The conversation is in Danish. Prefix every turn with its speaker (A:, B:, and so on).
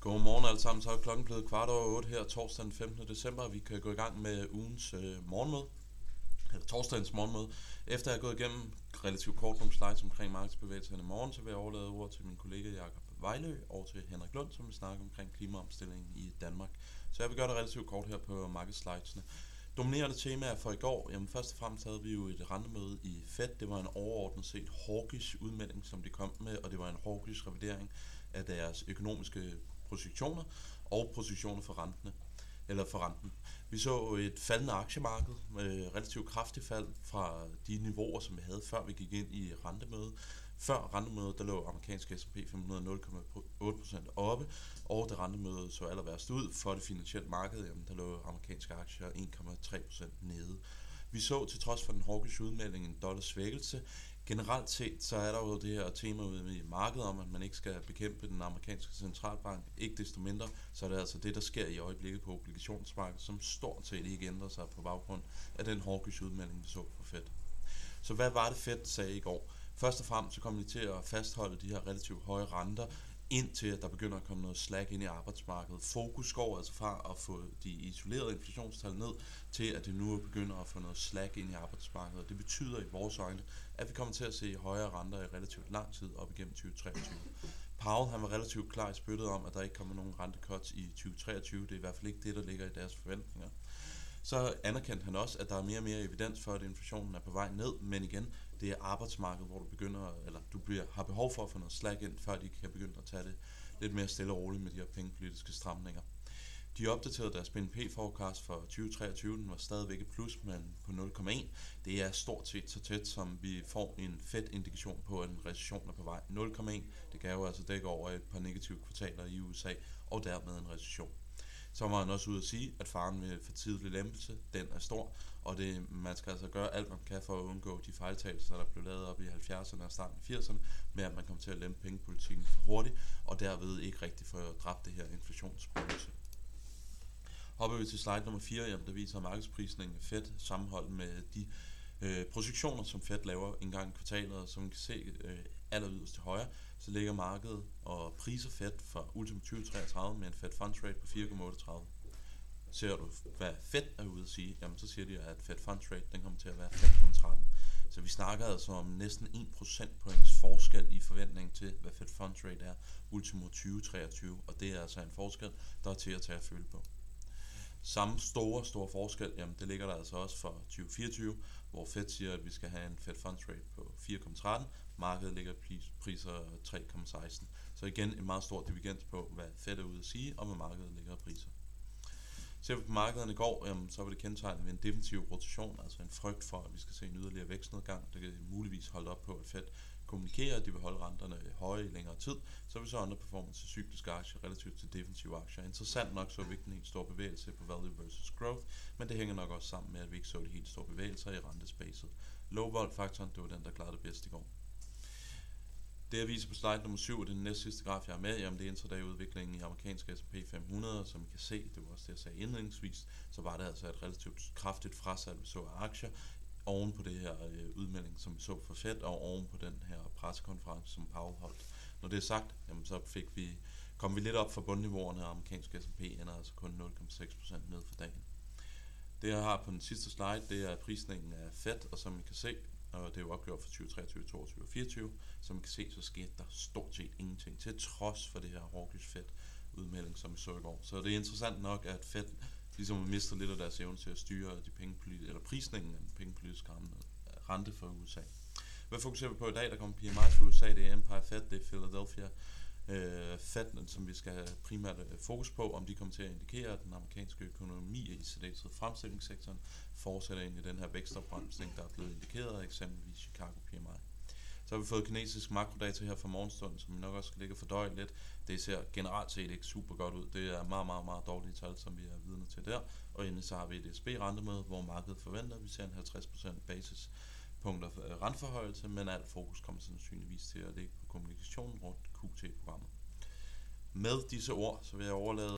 A: Godmorgen alle sammen, så er klokken blevet kvart over 8 her torsdag den 15. december, vi kan gå i gang med ugens øh, morgenmøde, eller torsdagens morgenmøde. Efter jeg har gået igennem relativt kort nogle slides omkring markedsbevægelserne i morgen, så vil jeg overlade ordet til min kollega Jakob Vejlø og til Henrik Lund, som vil snakke omkring klimaomstillingen i Danmark. Så jeg vil gøre det relativt kort her på markedsslidesene. Dominerende temaer for i går, jamen først og fremmest havde vi jo et rentemøde i Fed. Det var en overordnet set hawkish udmelding, som de kom med, og det var en hawkish revidering af deres økonomiske projektioner og positioner for rentene eller for renten. Vi så et faldende aktiemarked med relativt kraftigt fald fra de niveauer, som vi havde før vi gik ind i rentemødet. Før rentemødet, der lå amerikanske S&P 500 0,8% oppe, og det rentemøde så aller værst ud for det finansielle marked, jamen, der lå amerikanske aktier 1,3% nede. Vi så til trods for den hawkish udmelding en dollars svækkelse, generelt set, så er der jo det her tema ude i markedet om, at man ikke skal bekæmpe den amerikanske centralbank. Ikke desto mindre, så er det altså det, der sker i øjeblikket på obligationsmarkedet, som stort set ikke ændrer sig på baggrund af den hawkish udmelding, vi så på Fed. Så hvad var det Fed sagde i går? Først og fremmest så kom de til at fastholde de her relativt høje renter, indtil at der begynder at komme noget slag ind i arbejdsmarkedet. Fokus går altså fra at få de isolerede inflationstal ned, til at det nu begynder at få noget slag ind i arbejdsmarkedet. Det betyder i vores øjne, at vi kommer til at se højere renter i relativt lang tid op igennem 2023. Powell han var relativt klar i spyttet om, at der ikke kommer nogen rentecuts i 2023. Det er i hvert fald ikke det, der ligger i deres forventninger. Så anerkendte han også, at der er mere og mere evidens for, at inflationen er på vej ned, men igen, det er arbejdsmarkedet, hvor du begynder, eller du bliver, har behov for at få noget slag ind, før de kan begynde at tage det lidt mere stille og roligt med de her pengepolitiske stramninger. De opdaterede deres BNP-forecast for 2023, den var stadigvæk et plus, men på 0,1. Det er stort set så tæt, som vi får en fed indikation på, at en recession er på vej. 0,1, det kan jo altså dække over et par negative kvartaler i USA, og dermed en recession. Så var han også ude at sige, at faren med for tidlig lempelse, den er stor, og det, man skal altså gøre alt, man kan for at undgå de fejltagelser, der blev lavet op i 70'erne og starten af 80'erne, med at man kommer til at lempe pengepolitikken for hurtigt, og derved ikke rigtig få dræbt det her inflationsspøgelse. Hopper vi til slide nummer 4, jamen, der viser markedsprisningen af Fed sammenholdt med de øh, projektioner, som Fed laver en gang i kvartalet, og som man kan se øh, aller yderst til højre, så ligger markedet og priser Fed for ultimo 2033 med en Fed Funds Rate på 4,38. Ser du, hvad Fed er ude at sige, jamen så siger de, at Fed Funds Rate den kommer til at være 5,13. Så vi snakker altså om næsten 1 procentpoints forskel i forventning til, hvad Fed Funds Rate er ultimo 2023, og det er altså en forskel, der er til at tage at føle på. Samme store, store forskel, jamen det ligger der altså også for 2024, hvor Fed siger, at vi skal have en Fed Funds Rate på 4,13, markedet ligger priser 3,16. Så igen en meget stor divergens på, hvad Fed er ude at sige, og hvad markedet ligger priser. Ser vi på markederne i går, jamen, så var det kendetegnet ved en defensiv rotation, altså en frygt for, at vi skal se en yderligere vækstnedgang. Det kan muligvis holde op på, at Fed kommunikerer, at de vil holde renterne høje i længere tid, så vil så underperformance til cykliske aktier relativt til defensive aktier. Interessant nok så vi ikke en helt stor bevægelse på value versus growth, men det hænger nok også sammen med, at vi ikke så de helt store bevægelser i rentespacet. Low volt faktoren, det var den, der klarede det bedst i går. Det jeg viser på slide nummer 7, det er den næste sidste graf, jeg har med, jamen det er intraday udviklingen i amerikanske S&P 500, som I kan se, det var også det, jeg sagde indledningsvis, så var det altså et relativt kraftigt frasalg, vi så af aktier, oven på det her øh, udmelding, som vi så fra Fed, og oven på den her pressekonference, som Powell holdt. Når det er sagt, jamen, så fik vi, kom vi lidt op fra bundniveauerne, og amerikanske S&P ender altså kun 0,6% ned for dagen. Det jeg har på den sidste slide, det er prisningen af Fed, og som I kan se, og det er jo opgjort for 2023, 2022 og 2024. Som man kan se, så skete der stort set ingenting, til trods for det her hawkish Fed udmelding, som vi så i går. Så det er interessant nok, at Fed ligesom mister lidt af deres evne til at styre de pengepolitiske, eller prisningen af den pengepolitiske rente for USA. Hvad fokuserer vi på i dag? Der kommer PMI for USA, det er Empire Fed, det er Philadelphia øh, Fed, som vi skal have primært øh, fokus på, om de kommer til at indikere, at den amerikanske økonomi, i særdeleshed fremstillingssektoren, fortsætter ind i den her vækstopbremsning, der er blevet indikeret eksempelvis Chicago PMI. Så har vi fået kinesisk makrodata her fra morgenstunden, som vi nok også skal ligge fordøje lidt. Det ser generelt set ikke super godt ud. Det er meget, meget, meget dårlige tal, som vi er vidne til der. Og endelig så har vi et SB-rentemøde, hvor markedet forventer, at vi ser en 50% basis punkter renteforhøjelse, øh, men alt fokus kommer sandsynligvis til at ligge på kommunikationen rundt QT-programmet. Med disse ord, så vil jeg overlade